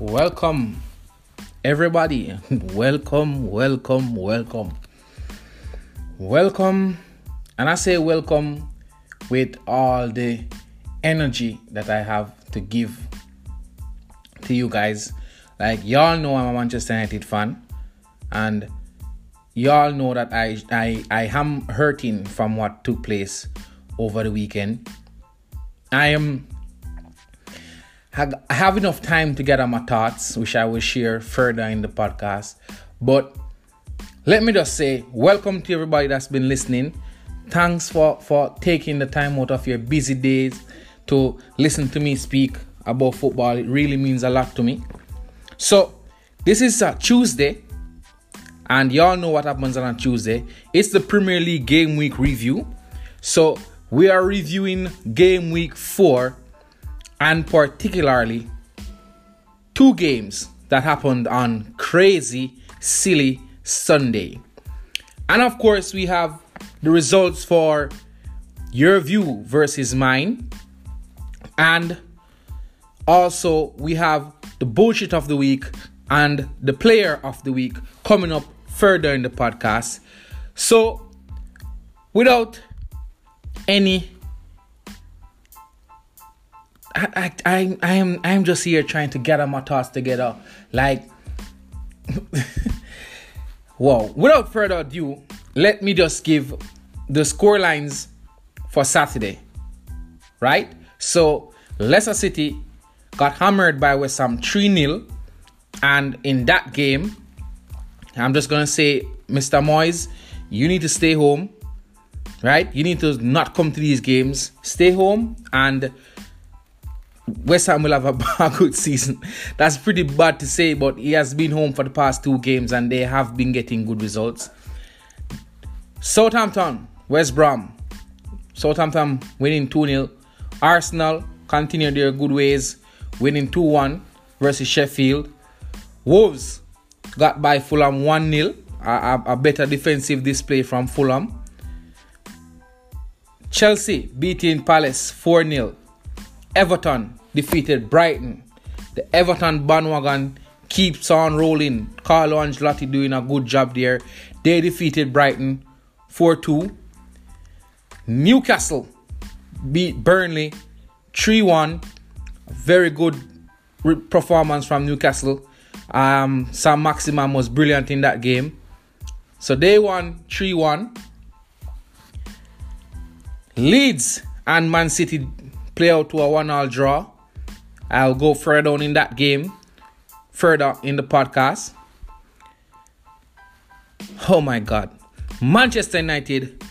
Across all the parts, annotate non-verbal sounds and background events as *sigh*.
Welcome, everybody. *laughs* welcome, welcome, welcome. Welcome, and I say welcome with all the energy that I have to give to you guys. Like, y'all know I'm a Manchester United fan, and y'all know that I, I, I am hurting from what took place over the weekend. I am I have enough time to gather my thoughts, which I will share further in the podcast. But let me just say, welcome to everybody that's been listening. Thanks for, for taking the time out of your busy days to listen to me speak about football. It really means a lot to me. So, this is a Tuesday, and y'all know what happens on a Tuesday. It's the Premier League game week review. So, we are reviewing game week four and particularly two games that happened on crazy, silly Sunday. And of course, we have the results for your view versus mine. And also, we have the bullshit of the week and the player of the week coming up further in the podcast. So, without any I, I, I am I am just here trying to gather my thoughts together. Like, *laughs* whoa! Without further ado, let me just give the score lines for Saturday. Right? So Leicester City got hammered by West Ham 3 0. And in that game, I'm just gonna say, Mr. Moyes, you need to stay home. Right? You need to not come to these games. Stay home and West Ham will have a, *laughs* a good season. That's pretty bad to say, but he has been home for the past two games and they have been getting good results. Southampton, West Brom. Southampton winning 2 0. Arsenal continue their good ways, winning 2 1 versus Sheffield. Wolves got by Fulham 1 0. A, a, better defensive display from Fulham. Chelsea beating Palace 4 0. Everton defeated Brighton. The Everton bandwagon keeps on rolling. Carlo Ancelotti doing a good job there. They defeated Brighton 4 2. Newcastle beat Burnley 3 1. Very good performance from Newcastle. Um, Saint-Maximin was brilliant in that game. So they won 3 1. Leeds and Man City play out to a 1 all draw. I'll go further on in that game, further in the podcast. Oh my God. Manchester United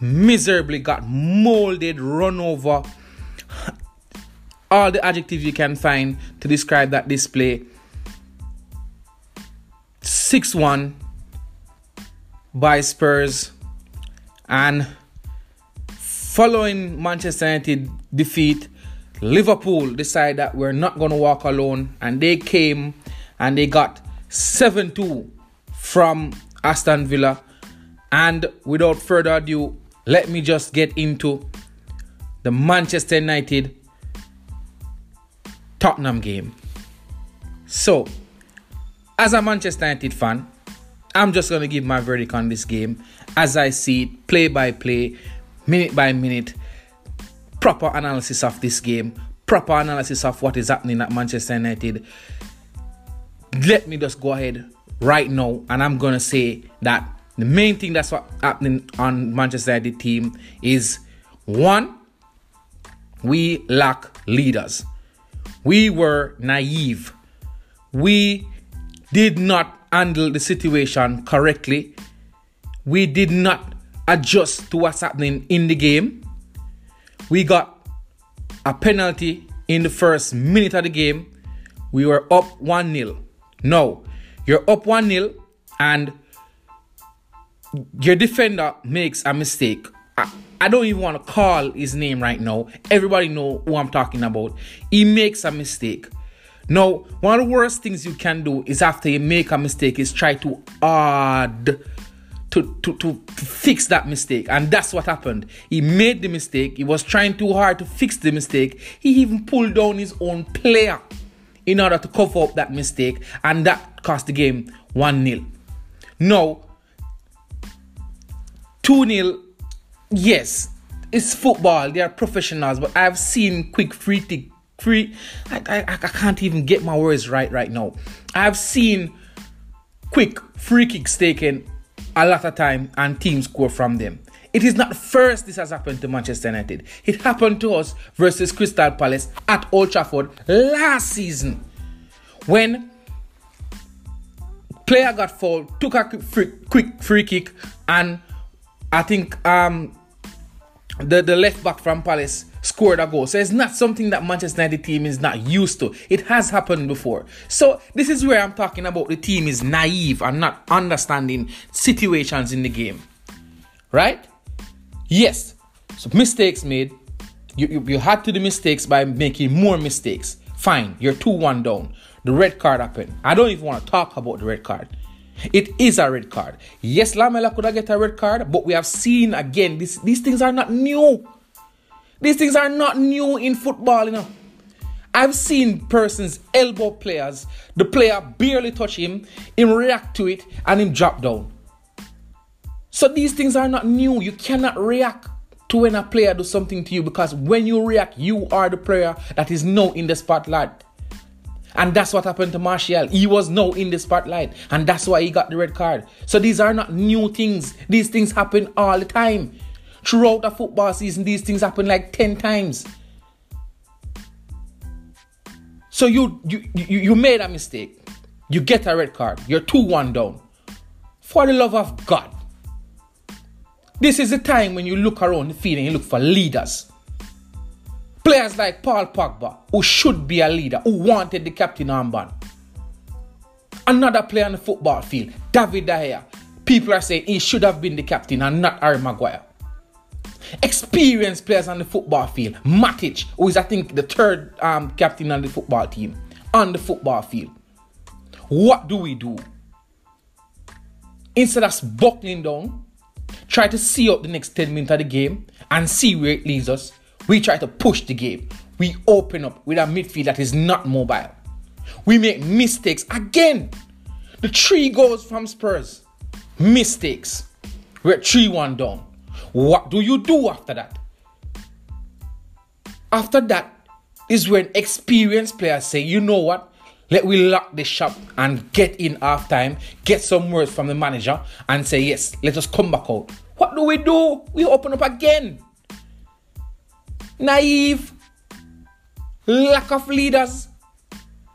miserably got molded, run over. All the adjectives you can find to describe that display. 6 1 by Spurs. And following Manchester United defeat, Liverpool decided that we're not going to walk alone, and they came and they got 7 2 from Aston Villa. And without further ado, let me just get into the Manchester United Tottenham game. So, as a Manchester United fan, I'm just going to give my verdict on this game as I see it, play by play, minute by minute proper analysis of this game, proper analysis of what is happening at Manchester United. Let me just go ahead right now, and I'm gonna say that the main thing that's what happening on Manchester United team is one, we lack leaders. We were naive. We did not handle the situation correctly. We did not adjust to what's happening in the game. We got a penalty in the first minute of the game. We were up 1 0. Now, you're up 1 0 and your defender makes a mistake. I, I don't even want to call his name right now. Everybody know who I'm talking about. He makes a mistake. Now, one of the worst things you can do is after you make a mistake is try to add to, to, to, fix that mistake. And that's what happened. He made the mistake. He was trying too hard to fix the mistake. He even pulled down his own player. in order to cover up that mistake, and that cost the game 1 0. Now, 2 0, yes, it's football, they are professionals, but I've seen quick free kick. Free, I, I, I can't even get my words right right now. I've seen quick free kicks taken a lot of time and teams score from them. It is not first this has happened to Manchester United. It happened to us versus Crystal Palace at Old Trafford last season when player got fouled, took a quick, free kick, and I think um, the, the left back from Palace scored a goal. So it's not something that Manchester United team is not used to. It has happened before. So this is where I'm talking about the team is naive and not understanding situations in the game. Right? Yes. So mistakes made. You, you, you had to do mistakes by making more mistakes. Fine. You're 2-1 down. The red card happened. I don't even want to talk about the red card. It is a red card. Yes, Lamela could have get a red card, but we have seen again, this, these things are not new. These things are not new in football, you know. I've seen persons elbow players, the player barely touch him, him react to it, and him drop down. So these things are not new. You cannot react to when a player does something to you because when you react, you are the player that is now in the spotlight. And that's what happened to Martial. He was now in the spotlight, and that's why he got the red card. So these are not new things. These things happen all the time. Throughout the football season, these things happen like 10 times. So you you you, you made a mistake. You get a red card. You're 2-1 down. For the love of God. This is the time when you look around the field and you look for leaders. Players like Paul Pogba, who should be a leader, who wanted the captain armband. Another player on the football field, David De. People are saying he should have been the captain and not Harry Maguire. Experienced players on the football field, Matic, who is I think the third um, captain on the football team, on the football field. What do we do? Instead of buckling down, try to see out the next 10 minutes of the game and see where it leads us we try to push the game. We open up with a midfield that is not mobile. We make mistakes again. The three goals from Spurs. Mistakes. We're 3 1 down. What do you do after that? After that is when experienced players say, you know what? Let we lock the shop and get in half time, get some words from the manager, and say, yes, let us come back out. What do we do? We open up again naive, lack of leaders.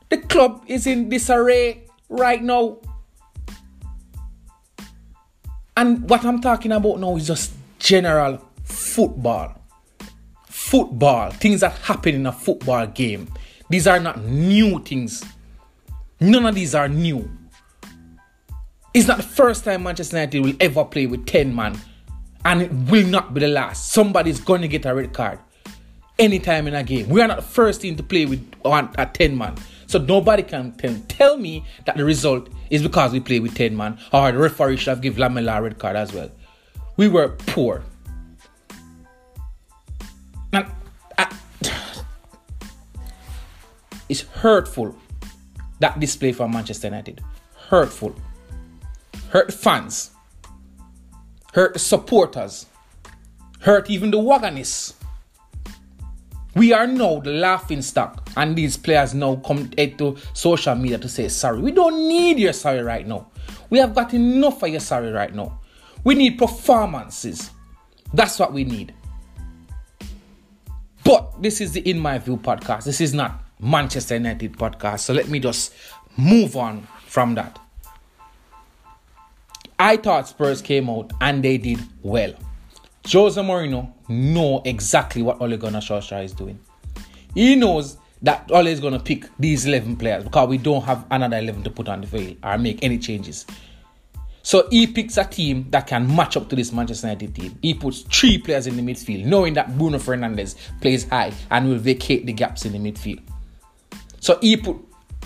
The club is in disarray right now. And what I'm talking about now is just general football. Football, things that happen in a football game. These are not new things. None of these are new. It's not the first time Manchester United will ever play with 10 man, and it will not be the last. Somebody's going to get a red card anytime in a game. We are not the first team to play with a 10 man. So nobody can, can tell me that the result is because we play with 10 man or the referee should have given Lamela a red card as well. We were poor. And I, it's hurtful that display for Manchester United. Hurtful. Hurt fans. Hurt supporters. Hurt even the wagonists we are now the laughing stock, and these players now come eh, to social media to say sorry. We don't need your sorry right now. We have got enough of your sorry right now. We need performances. That's what we need. But this is the In My View podcast. This is not Manchester United podcast. So let me just move on from that. I thought Spurs came out and they did well. Jose Mourinho know exactly what Ole Gunnar Solskjaer is doing. He knows that Ole is going to pick these 11 players because we don't have another 11 to put on the field or make any changes. So he picks a team that can match up to this Manchester United team. He puts three players in the midfield, knowing that Bruno Fernandes plays high and will vacate the gaps in the midfield. So he put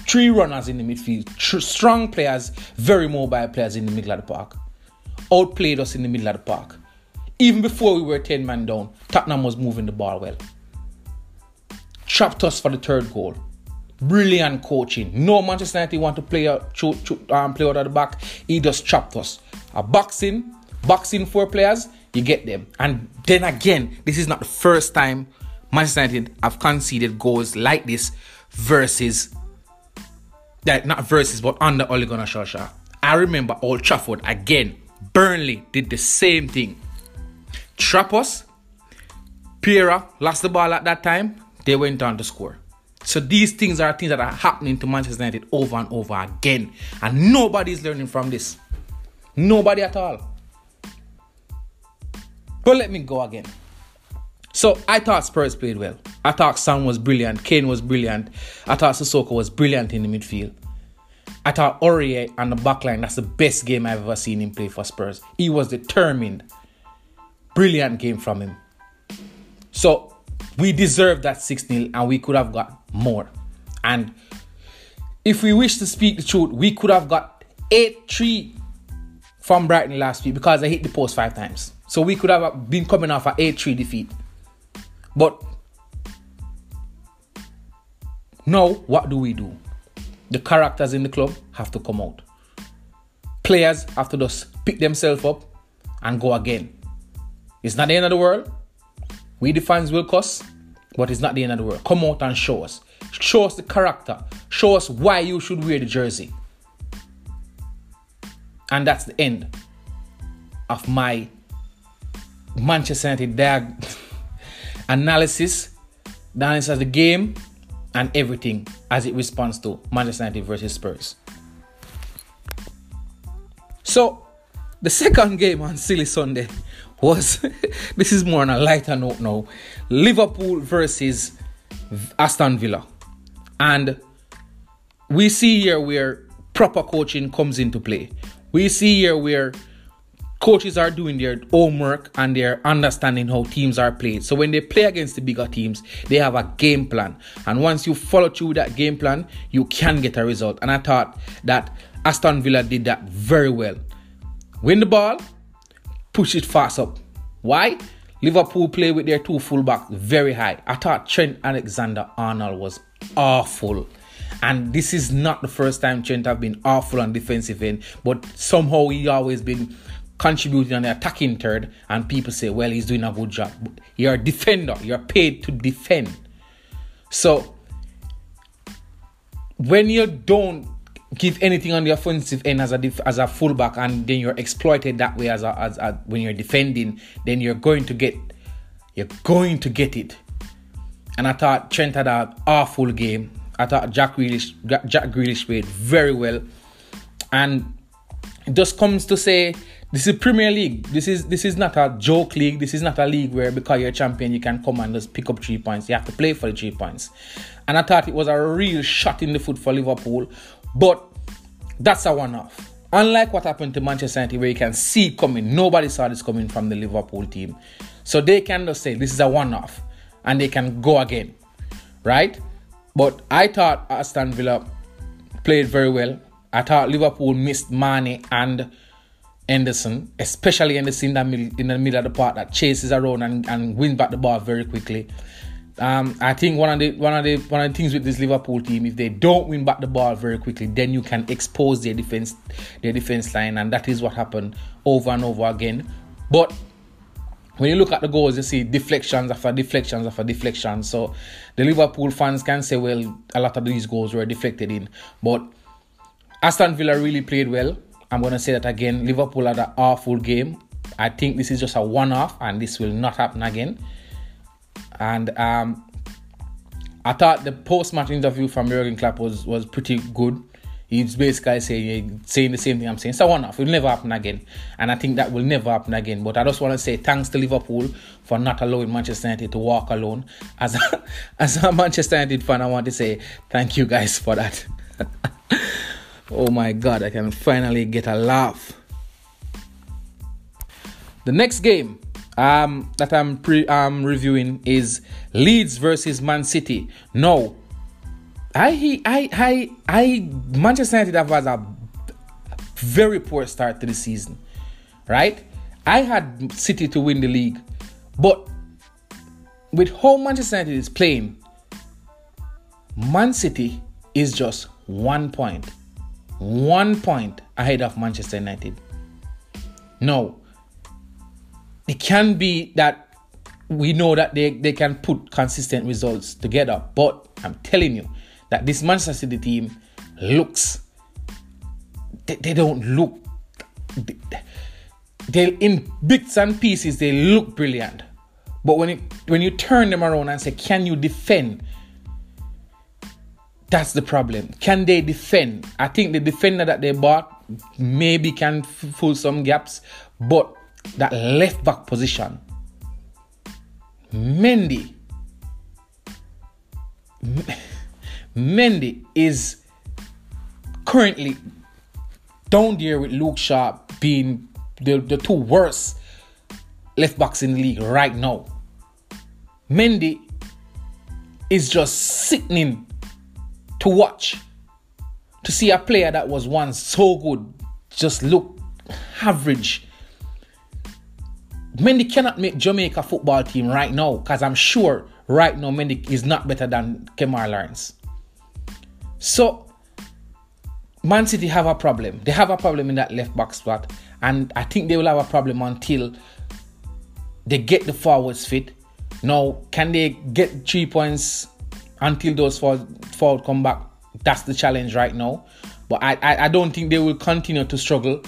three runners in the midfield, tr- strong players, very mobile players in the middle of the park. Outplayed us in the middle of the park. Even before we were 10 man down, Tottenham was moving the ball well. Trapped us for the third goal. Brilliant coaching. No Manchester United want to play out, um, play out of the back. He just chopped us. A boxing, boxing four players, you get them. And then again, this is not the first time Manchester United have conceded goals like this versus that not versus but under Ole Gunnar Solskjaer. I remember Old Trafford again. Burnley did the same thing. Trap us. Pereira lost the ball at that time. They went on to score. So these things are things that are happening to Manchester United over and over again. And nobody is learning from this. Nobody at all. But let me go again. So I thought Spurs played well. I thought Son was brilliant. Kane was brilliant. I thought Sissoko was brilliant in the midfield. I thought Aurier on the backline, that's the best game I've ever seen him play for Spurs. He was determined. Brilliant game from him. So we deserve that 6 0 and we could have got more. And if we wish to speak the truth, we could have got 8 3 from Brighton last week because I hit the post five times. So we could have been coming off an 8 3 defeat. But now, what do we do? The characters in the club have to come out. Players have to just pick themselves up and go again. It's not the end of the world. We the fans will but it's not the end of the world. Come out and show us. Show us the character. Show us why you should wear the jersey. And that's the end of my Manchester United diag- *laughs* analysis, the analysis of the game, and everything as it responds to Manchester United versus Spurs. So, the second *laughs* game on Silly Sunday was *laughs* this is more on a lighter note now Liverpool versus Aston Villa. And we see here where proper coaching comes into play. We see here where coaches are doing their homework and they're understanding how teams are played. So when they play against the bigger teams, they have a game plan. And once you follow through that game plan, you can get a result. And I thought that Aston Villa did that very well. Win the ball, push it fast up. Why? Liverpool play with their two fullbacks very high. I thought Trent Alexander Arnold was awful. And this is not the first time Trent have been awful on defensive end, but somehow he always been contributing on the attacking third, and people say, well, he's doing a good job. You're a defender, you're paid to defend. So when you don't give anything on the offensive end as a def- as a fullback, and then you're exploited that way as a, as a, when you're defending, then you're going to get you're going to get it. And I thought Trent had an awful game. I thought Jack Grealish Jack Grealish played very well, and it just comes to say this is Premier League. This is this is not a joke league. This is not a league where because you're a champion you can come and just pick up three points. You have to play for the three points. And I thought it was a real shot in the foot for Liverpool, but that's a one-off. Unlike what happened to Manchester United, where you can see coming, nobody saw this coming from the Liverpool team. So they can just say this is a one-off, and they can go again, right? But I thought Aston Villa played very well. I thought Liverpool missed Mane and Henderson, especially in the in the middle of the park that chases around and, and wins back the ball very quickly. Um, I think one of the one of the one of the things with this Liverpool team, if they don't win back the ball very quickly, then you can expose their defense their defense line, and that is what happened over and over again. But when you look at the goals, you see deflections after deflections after deflections. So the Liverpool fans can say, well, a lot of these goals were deflected in, but Aston Villa really played well. I'm going to say that again. Liverpool had an awful game. I think this is just a one off and this will not happen again. And um, I thought the post match interview from Jurgen Klopp was, was pretty good. He's basically saying saying the same thing I'm saying. A one off. It will never happen again. And I think that will never happen again. But I just want to say thanks to Liverpool for not allowing Manchester United to walk alone. As a, *laughs* as a Manchester United fan, I want to say thank you guys for that. *laughs* Oh my god, I can finally get a laugh. The next game um, that I'm pre um, reviewing is Leeds versus Man City. No, I I I I Manchester United have had a very poor start to the season, right? I had City to win the league, but with how Manchester United is playing, Man City is just one point, one point ahead of Manchester United. No, it can be that we know that they, they can put consistent results together, but I'm telling you that this Manchester City team looks, they, they don't look, they, they in bits and pieces they look brilliant, but when it when you turn them around and say, can you defend? That's the problem. Can they defend? I think the defender that they bought maybe can f- fill some gaps, but that left back position, Mendy, *laughs* Mendy is currently down there with Luke Shaw being the, the two worst left backs in the league right now. Mendy is just sickening to watch. To see a player that was once so good just look average. Mendy cannot make Jamaica football team right now because I'm sure right now Mendy is not better than Kemar Lawrence. So Man City have a problem. They have a problem in that left back spot, and I think they will have a problem until they get the forwards fit. Now, can they get three points until those forwards come back? That's the challenge right now. But I, I, I don't think they will continue to struggle.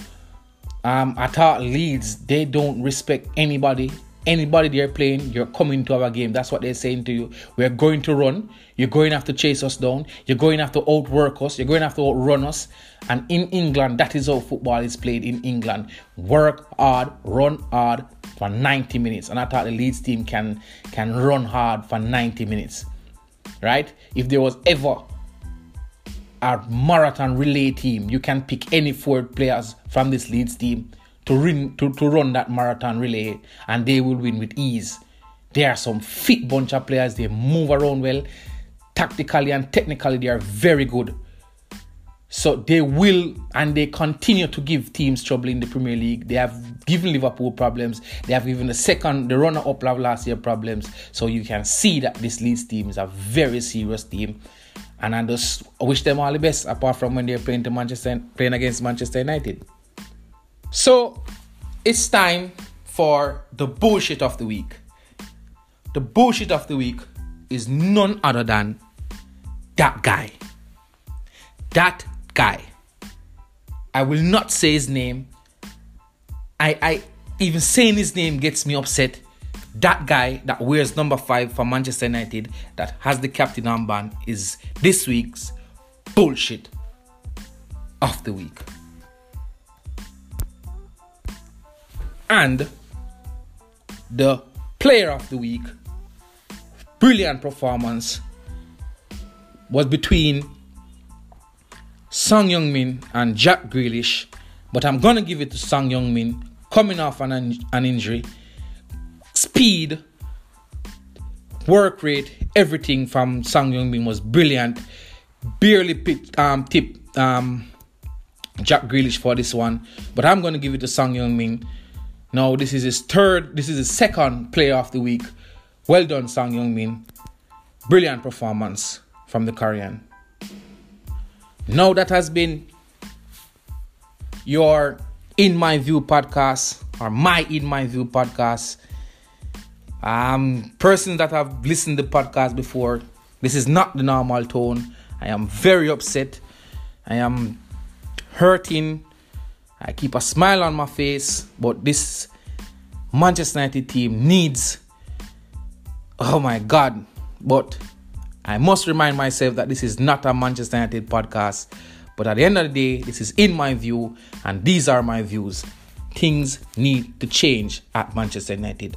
Um, I thought Leeds they don't respect anybody anybody they're playing, you're coming to our game. That's what they're saying to you. We're going to run. You're going to have to chase us down. You're going to have to outwork us. You're going to have to outrun us. And in England, that is how football is played in England. Work hard, run hard for 90 minutes. And I thought the Leeds team can can run hard for 90 minutes. Right? If there was ever a marathon relay team, you can pick any four players from this Leeds team to run to, to run that marathon relay and they will win with ease. They are some fit bunch of players, they move around well. Tactically and technically, they are very good. So they will and they continue to give teams trouble in the Premier League. They have given Liverpool problems. They have given the second, the runner up last year problems. So you can see that this Leeds team is a very serious team. And I just wish them all the best, apart from when they're playing to Manchester playing against Manchester United. So it's time for the bullshit of the week. The bullshit of the week is none other than that guy. That guy. I will not say his name. I, I even saying his name gets me upset. That guy that wears number five for Manchester United that has the captain armband is this week's bullshit of the week. and the player of the week, brilliant performance, was between Son Heung-min and Jack Grealish. But I'm going to give it to Son Heung-min coming off an, an injury. Speed, work rate, everything from Son Heung-min was brilliant. Barely picked, um, tipped um, Jack Grealish for this one. But I'm going to give it to Son Heung-min now, this is his third, this is his second player of the week. Well done, Son Heung-min. Brilliant performance from the Korean. Now, that has been your In My View podcast or my In My View podcast. Um, persons that have listened to the podcast before, this is not the normal tone. I am very upset. I am hurting I keep a smile on my face, but this Manchester United team needs. Oh my God. But I must remind myself that this is not a Manchester United podcast. But at the end of the day, this is in my view, and these are my views. Things need to change at Manchester United.